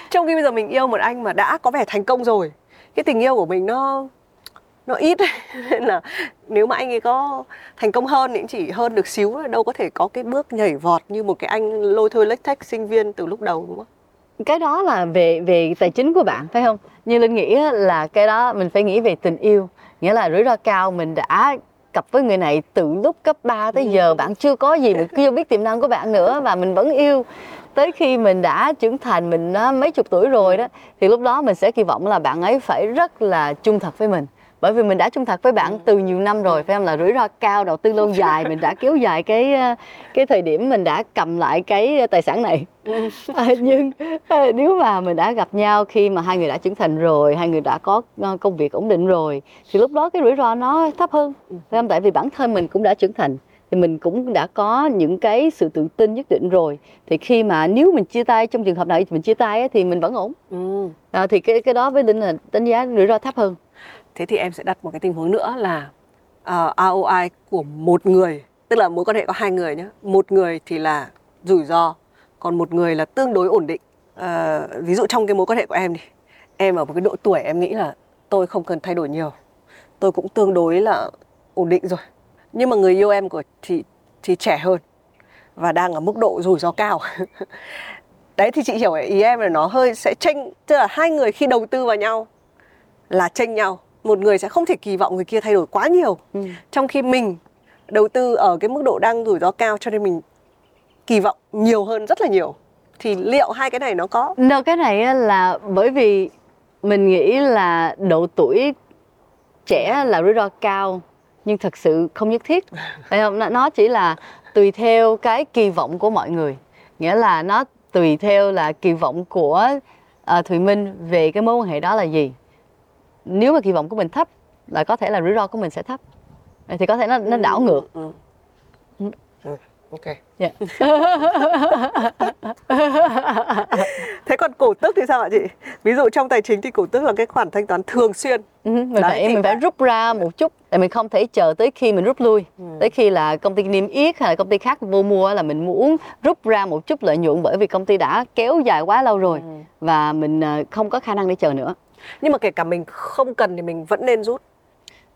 trong khi bây giờ mình yêu một anh mà đã có vẻ thành công rồi cái tình yêu của mình nó nó ít nên là nếu mà anh ấy có thành công hơn thì chỉ hơn được xíu đâu có thể có cái bước nhảy vọt như một cái anh lôi thôi lách thách sinh viên từ lúc đầu đúng không? cái đó là về về tài chính của bạn phải không? Như linh nghĩ là cái đó mình phải nghĩ về tình yêu nghĩa là rủi ro cao mình đã cặp với người này từ lúc cấp 3 tới giờ bạn chưa có gì mình chưa biết tiềm năng của bạn nữa và mình vẫn yêu. Tới khi mình đã trưởng thành mình mấy chục tuổi rồi đó thì lúc đó mình sẽ kỳ vọng là bạn ấy phải rất là trung thật với mình bởi vì mình đã trung thật với bạn ừ. từ nhiều năm rồi phải không là rủi ro cao đầu tư lâu dài mình đã kéo dài cái ờ, cái thời điểm mình đã cầm lại cái tài sản này ừ. à, nhưng ờ, nếu mà mình đã gặp nhau khi mà hai người đã trưởng thành rồi hai người đã có ờ, công việc ổn định rồi thì lúc đó cái rủi ro nó thấp hơn ừ. phải không tại vì bản thân mình cũng đã trưởng thành thì mình cũng đã có những cái sự tự tin nhất định rồi thì khi mà nếu mình chia tay trong trường hợp này mình chia tay thì mình vẫn ổn ừ. à, thì cái cái đó với linh là đánh giá rủi ro thấp hơn thế thì em sẽ đặt một cái tình huống nữa là ờ, uh, ROI của một người tức là mối quan hệ có hai người nhé một người thì là rủi ro còn một người là tương đối ổn định. Uh, ví dụ trong cái mối quan hệ của em đi em ở một cái độ tuổi em nghĩ là tôi không cần thay đổi nhiều. Tôi cũng tương đối là ổn định rồi. Nhưng mà người yêu em của chị thì trẻ hơn và đang ở mức độ rủi ro cao. Đấy thì chị hiểu ý em là nó hơi sẽ tranh tức là hai người khi đầu tư vào nhau là tranh nhau một người sẽ không thể kỳ vọng người kia thay đổi quá nhiều. Ừ. trong khi mình đầu tư ở cái mức độ đang rủi ro cao cho nên mình kỳ vọng nhiều hơn rất là nhiều. Thì liệu hai cái này nó có no, cái này là bởi vì mình nghĩ là độ tuổi trẻ là rủi ro cao nhưng thật sự không nhất thiết. Phải không? Nó chỉ là tùy theo cái kỳ vọng của mọi người. Nghĩa là nó tùy theo là kỳ vọng của uh, thùy minh về cái mối quan hệ đó là gì nếu mà kỳ vọng của mình thấp là có thể là rủi ro của mình sẽ thấp thì có thể nó nó đảo ngược ừ. Ừ. ok Dạ. thế còn cổ tức thì sao ạ chị ví dụ trong tài chính thì cổ tức là cái khoản thanh toán thường xuyên Ừ, mình Đấy, phải mình phải rút ra một chút tại mình không thể chờ tới khi mình rút lui Ừ. tới khi là công ty niêm yết hay là công ty khác vô mua là mình muốn rút ra một chút lợi nhuận bởi vì công ty đã kéo dài quá lâu rồi Ừ. và mình ờ, không có khả năng để chờ nữa nhưng mà kể cả mình không cần thì mình vẫn nên rút.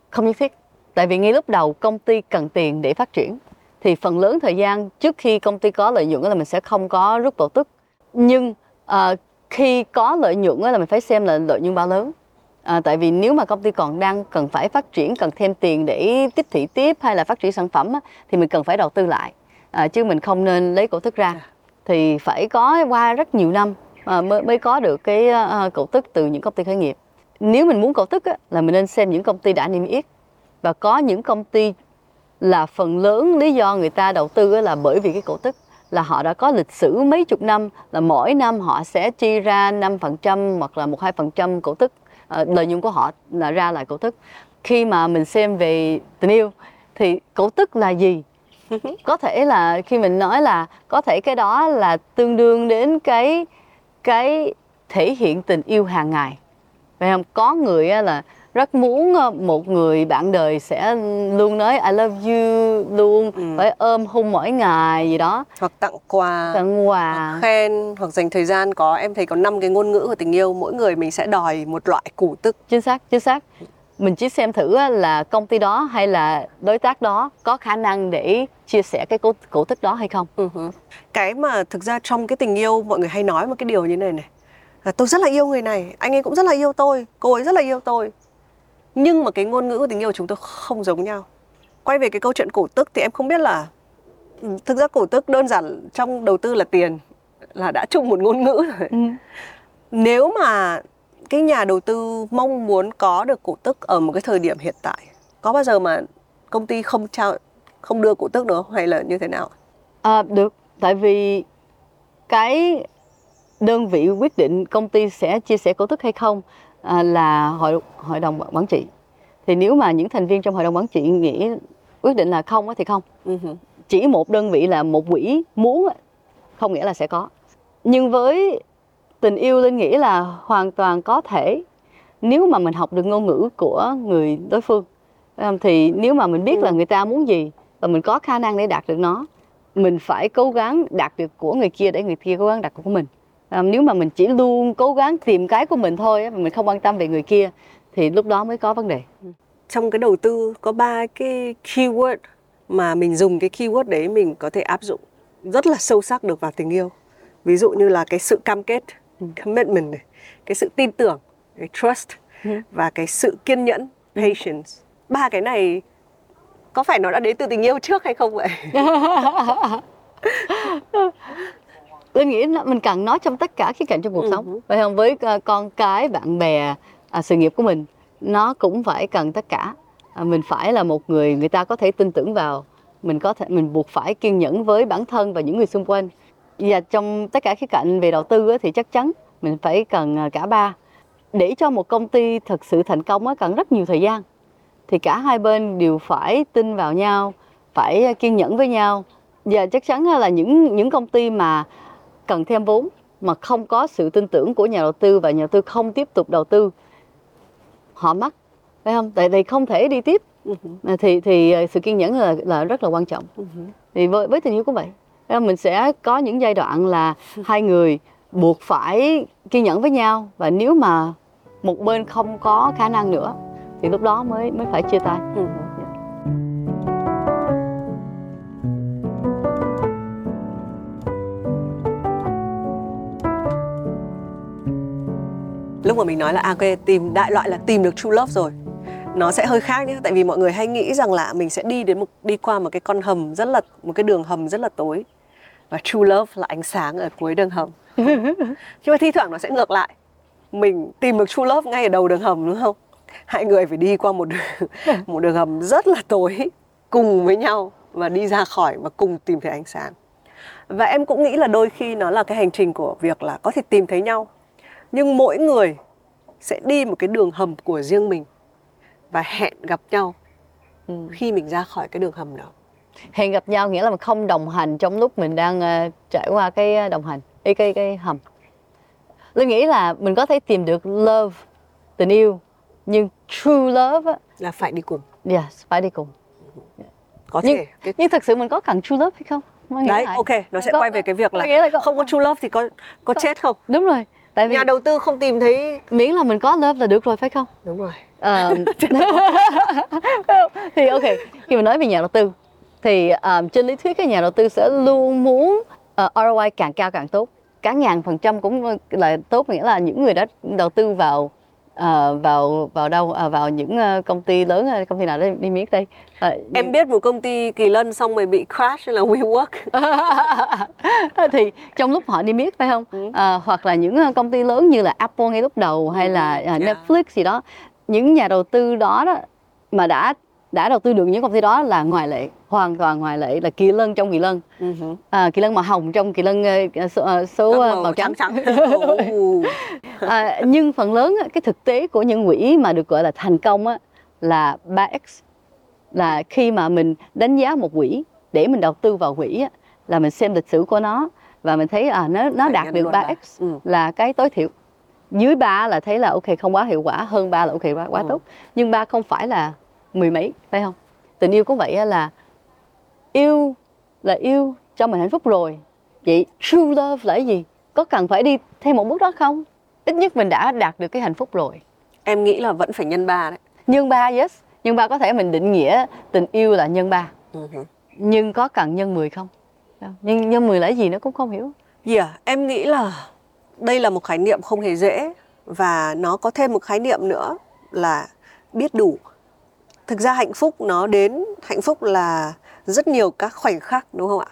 Không nhất thiết tại vì ngay lúc đầu công ty cần tiền để phát triển thì phần lớn thời gian trước khi công ty có lợi nhuận là mình sẽ không có rút cổ tức nhưng ờ, khi có lợi nhuận là mình phải xem là lợi nhuận bao lớn. À, tại vì nếu mà công ty còn đang cần phải phát triển cần thêm tiền để tiếp thị tiếp hay là phát triển sản phẩm á, thì mình cần phải đầu tư lại. À, chứ mình không nên lấy cổ tức ra. Thì phải có qua rất nhiều năm à, mới mới có được cái à, cổ tức từ những công ty khởi nghiệp. Nếu mình muốn cổ tức á, là mình nên xem những công ty đã niêm yết. Và có những công ty là phần lớn lý do người ta đầu tư á là bởi vì cái cổ tức là họ đã có lịch sử mấy chục năm là mỗi năm họ sẽ chi ra 5% hoặc là 1-2% cổ tức. Ờ, lợi nhuận của họ là ra lại cổ tức. Khi mà mình xem về tình yêu thì cổ tức là gì? Có thể là khi mình nói là có thể cái đó là tương đương đến cái cái thể hiện tình yêu hàng ngày. Phải không? Có người là rất muốn một người bạn đời sẽ luôn nói I love you luôn Ừ. phải ôm hôn mỗi ngày gì đó. Hoặc tặng quà tặng quà. khen hoặc dành thời gian có em thấy có 5 cái ngôn ngữ của tình yêu mỗi người mình sẽ đòi một loại cổ tức. Chính xác chính xác mình chỉ xem thử là công ty đó hay là đối tác đó có khả năng để chia sẻ cái cổ, cổ tức đó hay không. Ừ cái mà thực ra trong cái tình yêu mọi người hay nói một cái điều như này này. Là tôi rất là yêu người này anh ấy cũng rất là yêu tôi cô ấy rất là yêu tôi. Nhưng mà cái ngôn ngữ của tình yêu chúng tôi không giống nhau. Quay về cái câu chuyện cổ tức thì em không biết là ừ, thực ra cổ tức đơn giản trong đầu tư là tiền là đã chung một ngôn ngữ rồi. Nếu mà cái nhà đầu tư mong muốn có được cổ tức ở một cái thời điểm hiện tại có bao giờ mà công ty không trao không đưa cổ tức nữa hay là như thế nào À, được, tại vì cái đơn vị quyết định công ty sẽ chia sẻ cổ tức hay không à, là hội hội đồng quản trị. Thì nếu mà những thành viên trong hội đồng quản trị nghĩ quyết định là không thì không. Ừ. Chỉ một đơn vị là một quỹ muốn không nghĩa là sẽ có. Nhưng với tình yêu linh nghĩ là hoàn toàn có thể. Nếu mà mình học được ngôn ngữ của người đối phương không? thì nếu mà mình biết là người ta muốn gì và mình có khả năng để đạt được nó mình phải cố gắng đạt được của người kia để người kia cố gắng đạt của mình. À, nếu mà mình chỉ luôn cố gắng tìm cái của mình thôi mà mình không quan tâm về người kia thì lúc đó mới có vấn đề. Trong cái đầu tư có ba cái keyword mà mình dùng cái keyword đấy mình có thể áp dụng rất là sâu sắc được vào tình yêu. Ví dụ như là cái sự cam kết commitment này cái sự tin tưởng cái trust và cái sự kiên nhẫn patience. Ba cái này có phải nó đã đến từ tình yêu trước hay không vậy? Linh nghĩ là mình cần nó trong tất cả khía cạnh trong cuộc Ừ. sống. phải không? Với ờ, con cái bạn bè à, sự nghiệp của mình nó cũng phải cần tất cả. À, mình phải là một người người ta có thể tin tưởng vào mình có thể mình buộc phải kiên nhẫn với bản thân và những người xung quanh và trong tất cả khía cạnh về đầu tư á, thì chắc chắn mình phải cần à, cả ba. Để cho một công ty thật sự thành công á, cần rất nhiều thời gian. Thì cả hai bên đều phải tin vào nhau phải à, kiên nhẫn với nhau. Và chắc chắn là những những công ty mà cần thêm vốn mà không có sự tin tưởng của nhà đầu tư và nhà đầu tư không tiếp tục đầu tư họ mất phải không? Tại vì không thể đi tiếp. Ừ. À, thì thì ờ, sự kiên nhẫn là là rất là quan trọng. Ừ thì với với tình yêu cũng vậy? Mình sẽ có những giai đoạn là hai người buộc phải kiên nhẫn với nhau và nếu mà một bên không có khả năng nữa thì lúc đó mới mới phải chia tay. Ừ. Lúc mà mình nói là à, ok tìm đại loại là tìm được true love rồi nó sẽ hơi khác nhé. Tại vì mọi người hay nghĩ rằng là mình sẽ đi đến một đi qua một cái con hầm rất là một cái đường hầm rất là tối. Và true love là ánh sáng ở cuối đường hầm. Nhưng mà thi thoảng nó sẽ ngược lại. Mình tìm được true love ngay ở đầu đường hầm đúng không? Hai người phải đi qua một đường, một đường hầm rất là tối cùng với nhau và đi ra khỏi và cùng tìm thấy ánh sáng. Và em cũng nghĩ là đôi khi nó là cái hành trình của việc là có thể tìm thấy nhau. Nhưng mỗi người sẽ đi một cái đường hầm của riêng mình và hẹn gặp nhau Ừ. khi mình ra khỏi cái đường hầm đó. Hẹn gặp nhau nghĩa là mình không đồng hành trong lúc mình đang ờ, trải qua cái ờ, đồng hành cái cái cái hầm. Linh nghĩ là mình có thể tìm được love tình yêu nhưng true love á, là phải đi cùng. Yes phải đi cùng. Có Nhưng- thể. Cái nhưng thực sự mình có cần true love hay không? Nghĩ đấy lại. ok nó sẽ Có- quay về cái việc có là là có- không có true love thì có có. chết không? Đúng rồi tại vì nhà đầu tư không tìm thấy miễn là mình có love là được rồi phải không? Đúng rồi thì ok khi mình nói về nhà đầu tư thì um, trên lý thuyết các nhà đầu tư sẽ luôn muốn uh, ROI càng cao càng tốt. Cả ngàn phần trăm cũng là tốt nghĩa là những người đã đầu tư vào ờ, vào vào đâu Ờ, vào những ờ, công ty lớn ờ, công ty nào đây đi miết đây. Ờ, em biết một công ty kỳ lân xong rồi bị crash là WeWork. Thì trong lúc họ đi miết phải không. Ờ, hoặc là những ờ, công ty lớn như là Apple ngay lúc đầu hay là ờ, yeah. Netflix gì đó những nhà đầu tư đó, đó mà đã đã đầu tư được những công ty đó là ngoại lệ hoàn toàn ngoại lệ là kỳ lân trong kỳ lân. À, kỳ lân màu hồng trong kỳ lân ờ, số, số Các ờ, màu trắng, trắng. à, nhưng phần lớn cái thực tế của những quỹ mà được gọi là thành công á, là 3x là khi mà mình đánh giá một quỹ để mình đầu tư vào quỹ á, là mình xem lịch sử của nó và mình thấy à nó nó Phải đạt được luôn ba. 3x Ừ. là cái tối thiểu dưới 3 là thấy là ok không quá hiệu quả hơn 3 là ok quá, quá Ừ. tốt. Nhưng 3 không phải là mười mấy phải không? Tình yêu cũng vậy là yêu là yêu cho mình hạnh phúc rồi. Vậy true love là cái gì? Có cần phải đi thêm một bước đó không? Ít nhất mình đã đạt được cái hạnh phúc rồi. Em nghĩ là vẫn phải nhân ba đấy. Nhân ba yes. Nhân ba có thể mình định nghĩa tình yêu là nhân ba. Ừ. nhưng có cần nhân 10 không? Không. nhân nhân 10 là gì nó cũng không hiểu. Yeah, em nghĩ là đây là một khái niệm không hề dễ và nó có thêm một khái niệm nữa là biết đủ. Thực ra hạnh phúc nó đến hạnh phúc là rất nhiều các khoảnh khắc đúng không ạ?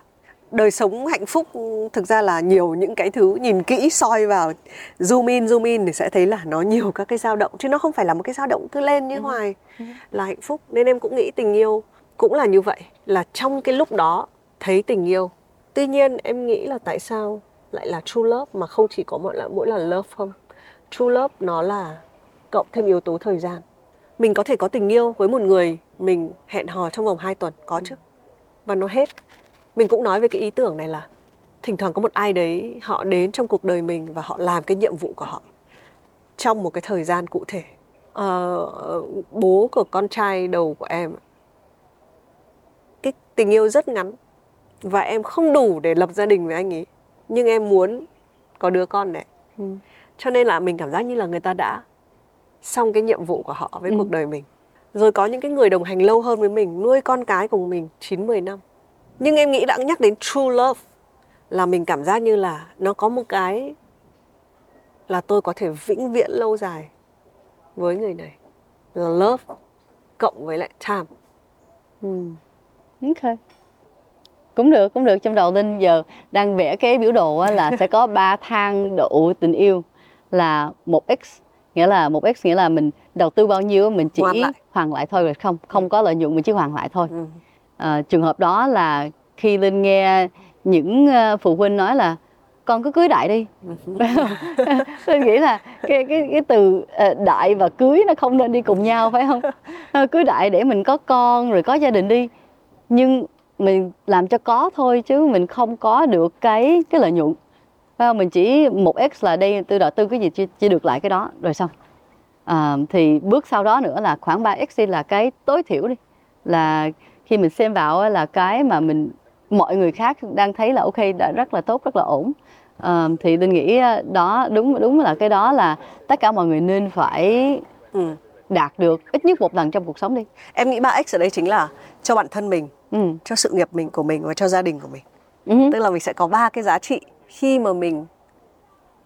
Đời sống hạnh phúc thực ra là nhiều những cái thứ nhìn kỹ soi vào zoom in zoom in thì sẽ thấy là nó nhiều các cái dao động. Chứ nó không phải là một cái dao động cứ lên như hoài là hạnh phúc. Nên em cũng nghĩ tình yêu cũng là như vậy là trong cái lúc đó thấy tình yêu. Tuy nhiên em nghĩ là tại sao lại là true love mà không chỉ có mỗi là mỗi là love không? True love nó là cộng thêm yếu tố thời gian. Mình có thể có tình yêu với một người mình hẹn hò trong vòng 2 tuần có chứ? Và nó hết. Mình cũng nói về cái ý tưởng này là thỉnh thoảng có một ai đấy họ đến trong cuộc đời mình và họ làm cái nhiệm vụ của họ trong một cái thời gian cụ thể. Ờ, bố của con trai đầu của em cái tình yêu rất ngắn và em không đủ để lập gia đình với anh ấy nhưng em muốn có đứa con này. Cho nên là mình cảm giác như là người ta đã xong cái nhiệm vụ của họ với Ừ. cuộc đời mình. Rồi có những cái người đồng hành lâu hơn với mình nuôi con cái cùng mình 9 10 năm. Nhưng em nghĩ đã nhắc đến true love là mình cảm giác như là nó có một cái là tôi có thể vĩnh viễn lâu dài với người này. Là love cộng với lại time. Ok cũng được cũng được. Trong đầu linh giờ đang vẽ cái biểu đồ á, là sẽ có ba thang độ tình yêu là một x nghĩa là một x nghĩa là mình đầu tư bao nhiêu mình chỉ Hoàn lại. hoàn lại thôi rồi không không có lợi nhuận mình chỉ hoàn lại thôi. Ừ. à, trường hợp đó là khi linh nghe những ờ, phụ huynh nói là con cứ cưới đại đi. Linh nghĩ là cái cái cái từ ờ, đại và cưới nó không nên đi cùng nhau phải không? Cưới đại để mình có con rồi có gia đình đi. Nhưng mình làm cho có thôi chứ mình không có được cái cái lợi nhuận phải không? mình chỉ một x là đây tôi đầu tư cái gì chỉ, chỉ được lại cái đó rồi xong à, thì bước sau đó nữa là khoảng 3 x đi là cái tối thiểu đi là khi mình xem vào là cái mà mình mọi người khác đang thấy là ok đã rất là tốt rất là ổn à, thì linh nghĩ đó đúng đúng là cái đó là tất cả mọi người nên phải Ừ đạt được ít nhất một lần trong cuộc sống đi Em nghĩ 3X ở đây chính là cho bản thân mình, ừ. cho sự nghiệp mình của mình và cho gia đình của mình. Ừ. Tức là mình sẽ có ba cái giá trị khi mà mình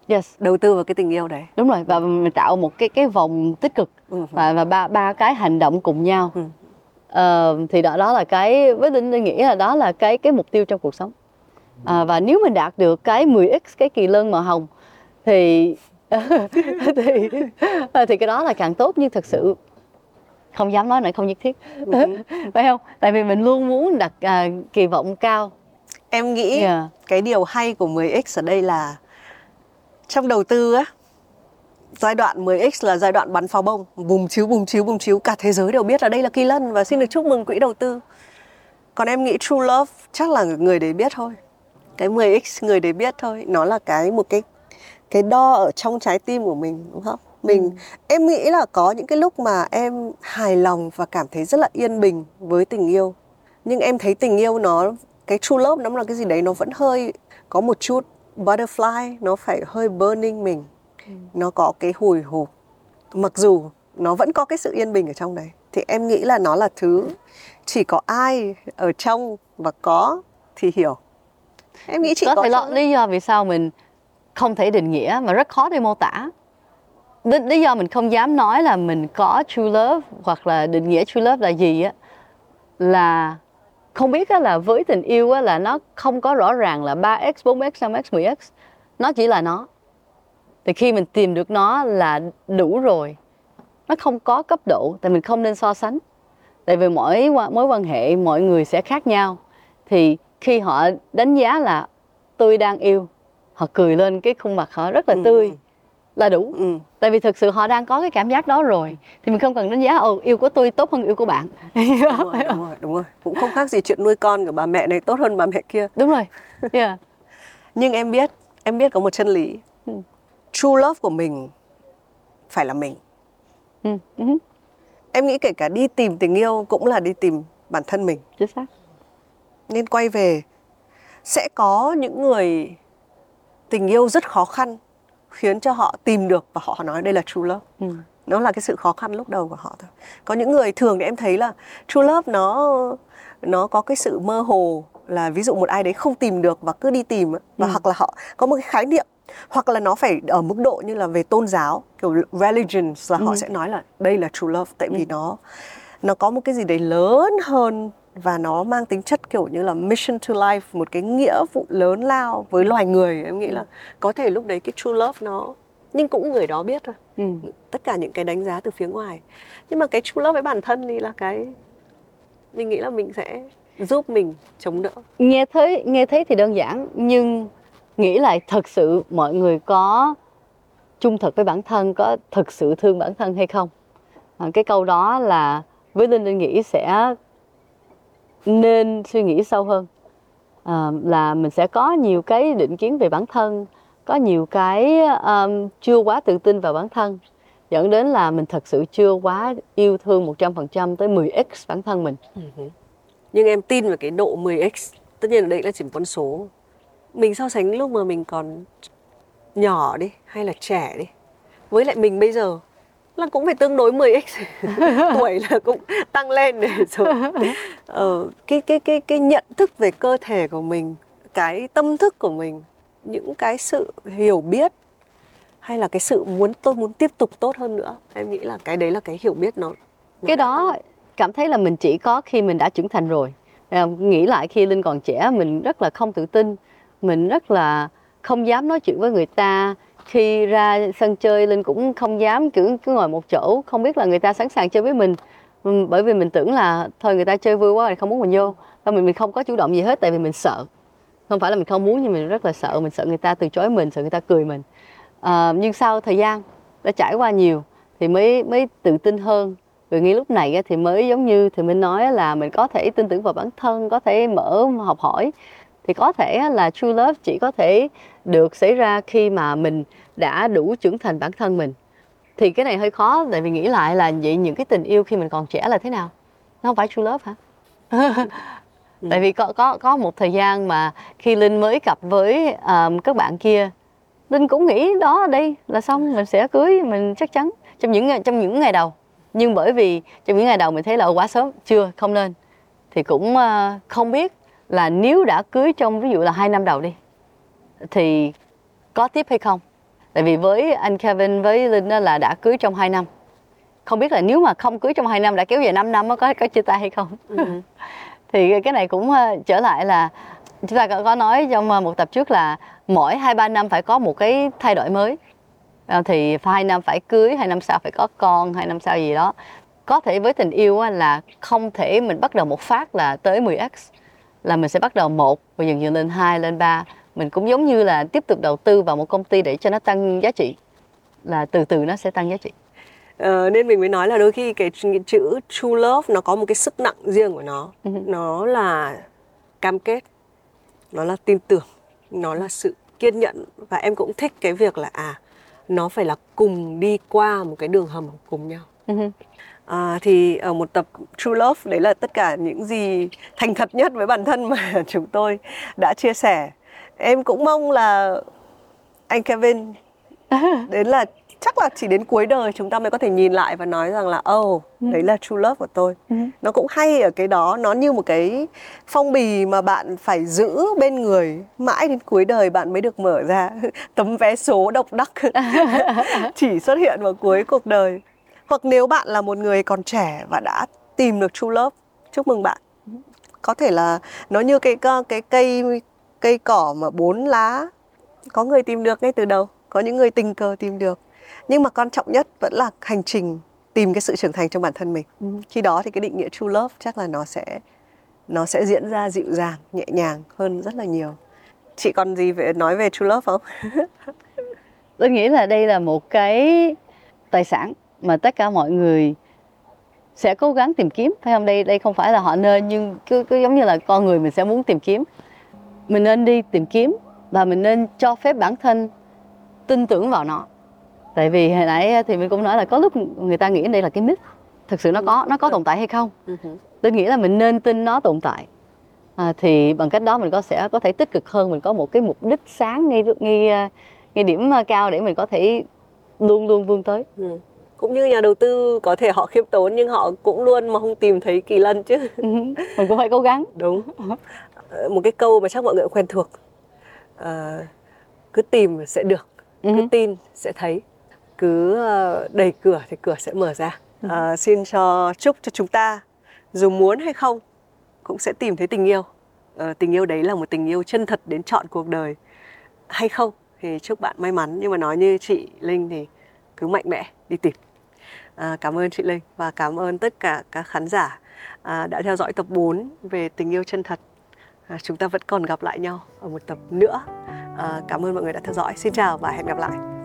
yes đầu tư vào cái tình yêu đấy. đúng rồi và mình tạo một cái cái vòng tích cực Ừ. và và ba ba cái hành động cùng nhau Ừ. Ờ, thì đó đó là cái với linh linh nghĩ là đó là cái cái mục tiêu trong cuộc sống à, và nếu mình đạt được cái 10x cái kỳ lân màu hồng thì thì thì cái đó là càng tốt nhưng thật sự không dám nói này không nhất thiết. Phải không? Tại vì mình luôn muốn đặt à, kỳ vọng cao. Em nghĩ Yeah. cái điều hay của 10X ở đây là trong đầu tư á giai đoạn 10x là giai đoạn bắn pháo bông bùng chiếu bùng chiếu bùng chiếu cả thế giới đều biết là đây là kỳ lân và xin được chúc mừng quỹ đầu tư. Còn em nghĩ true love chắc là người đấy biết thôi. Cái 10x người đấy biết thôi nó là cái một cái cái đo ở trong trái tim của mình đúng không? Mình ừ. em nghĩ là có những cái lúc mà em hài lòng và cảm thấy rất là yên bình với tình yêu. Nhưng em thấy tình yêu nó cái true love nó là cái gì đấy nó vẫn hơi có một chút butterfly nó phải hơi burning mình. Ừ. nó có cái hồi hộp. Mặc dù nó vẫn có cái sự yên bình ở trong đấy. Thì em nghĩ là nó là thứ chỉ có ai ở trong và có thì hiểu. Em nghĩ chị có, có thể là lý do vì sao mình không thể định nghĩa mà rất khó để mô tả lý do mình không dám nói là mình có true love hoặc là định nghĩa true love là gì á là không biết là với tình yêu là nó không có rõ ràng là 3x, 4x, 5x, 10x. Nó chỉ là nó. Thì khi mình tìm được nó là đủ rồi. Nó không có cấp độ, tại mình không nên so sánh. Tại vì mỗi mối quan hệ, mọi người sẽ khác nhau. Thì khi họ đánh giá là tôi đang yêu, họ cười lên cái khuôn mặt họ rất là ừ, tươi. Ừ là đủ ừ. tại vì thực sự họ đang có cái cảm giác đó rồi thì mình không cần đánh giá ồ yêu của tôi tốt hơn yêu của bạn đúng rồi, đúng rồi đúng rồi cũng không khác gì chuyện nuôi con của bà mẹ này tốt hơn bà mẹ kia đúng rồi yeah. nhưng em biết em biết có một chân lý ừ. true love của mình phải là mình ừ. Ừ. em nghĩ kể cả đi tìm tình yêu cũng là đi tìm bản thân mình chính xác nên quay về sẽ có những người tình yêu rất khó khăn khiến cho họ tìm được và họ nói đây là true love ừ. nó là cái sự khó khăn lúc đầu của họ thôi có những người thường thì em thấy là true love nó nó có cái sự mơ hồ là ví dụ một ai đấy không tìm được và cứ đi tìm và ừ. hoặc là họ có một cái khái niệm hoặc là nó phải ở mức độ như là về tôn giáo kiểu religions là ừ. họ sẽ nói là đây là true love tại vì ừ. nó nó có một cái gì đấy lớn hơn và nó mang tính chất kiểu như là mission to life một cái nghĩa vụ lớn lao với loài người. Em nghĩ là có thể lúc đấy cái true love nó nhưng cũng người đó biết thôi. Ừ. tất cả những cái đánh giá từ phía ngoài. Nhưng mà cái true love với bản thân thì là cái mình nghĩ là mình sẽ giúp mình chống đỡ. Nghe thấy nghe thấy thì đơn giản nhưng nghĩ lại thật sự mọi người có trung thực với bản thân có thực sự thương bản thân hay không? À, cái câu đó là với linh linh nghĩ sẽ nên suy nghĩ sâu hơn à, là mình sẽ có nhiều cái định kiến về bản thân có nhiều cái um, chưa quá tự tin vào bản thân dẫn đến là mình thật sự chưa quá yêu thương 100% tới 10x bản thân mình. Uh-huh. Nhưng em tin vào cái độ 10x, tất nhiên là đây là chỉ một con số. Mình so sánh lúc mà mình còn nhỏ đi hay là trẻ đi với lại mình bây giờ là cũng phải tương đối 10x tuổi là cũng tăng lên để rồi. Ờ, cái cái cái cái nhận thức về cơ thể của mình cái tâm thức của mình những cái sự hiểu biết hay là cái sự muốn tôi muốn tiếp tục tốt hơn nữa em nghĩ là cái đấy là cái hiểu biết nó. Cái đó cảm thấy là mình chỉ có khi mình đã trưởng thành rồi. À, nghĩ lại khi linh còn trẻ mình rất là không tự tin mình rất là không dám nói chuyện với người ta khi ra sân chơi linh cũng không dám cứ cứ ngồi một chỗ không biết là người ta sẵn sàng chơi với mình. Ừ, bởi vì mình tưởng là thôi người ta chơi vui quá rồi không muốn mình vô. Và mình mình không có chủ động gì hết tại vì mình sợ. Không phải là mình không muốn nhưng mình rất là sợ mình sợ người ta từ chối mình sợ người ta cười mình. À, nhưng sau thời gian đã trải qua nhiều thì mới mới tự tin hơn. Rồi ngay lúc này thì mới giống như thì mình nói là mình có thể tin tưởng vào bản thân có thể mở học hỏi. Thì có thể là true love chỉ có thể được xảy ra khi mà mình đã đủ trưởng thành bản thân mình. Thì cái này hơi khó tại vì nghĩ lại là vậy những cái tình yêu khi mình còn trẻ là thế nào? Nó không phải true love hả? Ừ. tại vì có có có một thời gian mà khi linh mới cặp với um, các bạn kia linh cũng nghĩ đó đây là xong mình sẽ cưới mình chắc chắn. Trong những trong những ngày đầu. Nhưng bởi vì trong những ngày đầu mình thấy là quá sớm chưa không nên. Thì cũng uh, không biết là nếu đã cưới trong ví dụ là hai năm đầu đi thì có tiếp hay không? Tại vì với anh Kevin với Linh là đã cưới trong 2 năm. Không biết là nếu mà không cưới trong 2 năm đã kéo dài 5 năm có có chia tay hay không? Ừ. thì cái này cũng ờ, trở lại là chúng ta có nói trong ờ, một tập trước là mỗi hai ba năm phải có một cái thay đổi mới. Ờ, thì hai năm phải cưới hai năm sau phải có con hai năm sau gì đó. Có thể với tình yêu là không thể mình bắt đầu một phát là tới 10x là mình sẽ bắt đầu một và dần dần lên hai lên ba mình cũng giống như là tiếp tục đầu tư vào một công ty để cho nó tăng giá trị là từ từ nó sẽ tăng giá trị Ờ, nên mình mới nói là đôi khi cái chữ true love nó có một cái sức nặng riêng của nó Ừ. nó là cam kết nó là tin tưởng nó là sự kiên nhẫn và em cũng thích cái việc là à nó phải là cùng đi qua một cái đường hầm cùng nhau. À, thì ở một tập True Love đấy là tất cả những gì thành thật nhất với bản thân mà chúng tôi đã chia sẻ. Em cũng mong là anh Kevin đến là chắc là chỉ đến cuối đời chúng ta mới có thể nhìn lại và nói rằng là oh đấy là true love của tôi. Nó cũng hay ở cái đó, nó như một cái phong bì mà bạn phải giữ bên người. Mãi đến cuối đời bạn mới được mở ra. Tấm vé số độc đắc. Chỉ xuất hiện vào cuối cuộc đời. Hoặc nếu bạn là một người còn trẻ và đã tìm được true love chúc mừng bạn. Có thể là nó như cái cái cây cây cỏ mà bốn lá có người tìm được ngay từ đầu có những người tình cờ tìm được. Nhưng mà quan trọng nhất vẫn là hành trình tìm cái sự trưởng thành trong bản thân mình. Khi đó thì cái định nghĩa true love chắc là nó sẽ nó sẽ diễn ra dịu dàng nhẹ nhàng hơn rất là nhiều. Chị còn gì về nói về true love không? Tôi nghĩ là đây là một cái tài sản mà tất cả mọi người sẽ cố gắng tìm kiếm. Phải không? Đây đây không phải là họ nên nhưng cứ cứ giống như là con người mình sẽ muốn tìm kiếm mình nên đi tìm kiếm và mình nên cho phép bản thân tin tưởng vào nó. Tại vì hồi nãy thì mình cũng nói là có lúc người ta nghĩ đây là cái myth. Thực sự nó có nó có tồn tại hay không? Tôi nghĩ là mình nên tin nó tồn tại. À, thì bằng cách đó mình có sẽ có thể tích cực hơn mình có một cái mục đích sáng ngay ngay ngay điểm cao để mình có thể luôn luôn vươn tới. Ừ. cũng như nhà đầu tư có thể họ khiêm tốn nhưng họ cũng luôn mà không tìm thấy kỳ lân chứ. Mình cũng phải cố gắng. Đúng một cái câu mà chắc mọi người cũng quen thuộc. À, cứ tìm sẽ được cứ Ừ. tin sẽ thấy. Cứ ờ, đẩy cửa thì cửa sẽ mở ra. À, xin cho chúc cho chúng ta dù muốn hay không cũng sẽ tìm thấy tình yêu. À, tình yêu đấy là một tình yêu chân thật đến chọn cuộc đời. Hay không thì chúc bạn may mắn nhưng mà nói như chị Linh thì cứ mạnh mẽ đi tìm. À, cảm ơn chị Linh và cảm ơn tất cả các khán giả à, đã theo dõi tập 4 về tình yêu chân thật À, chúng ta vẫn còn gặp lại nhau ở một tập nữa. À, cảm ơn mọi người đã theo dõi. Xin chào và hẹn gặp lại.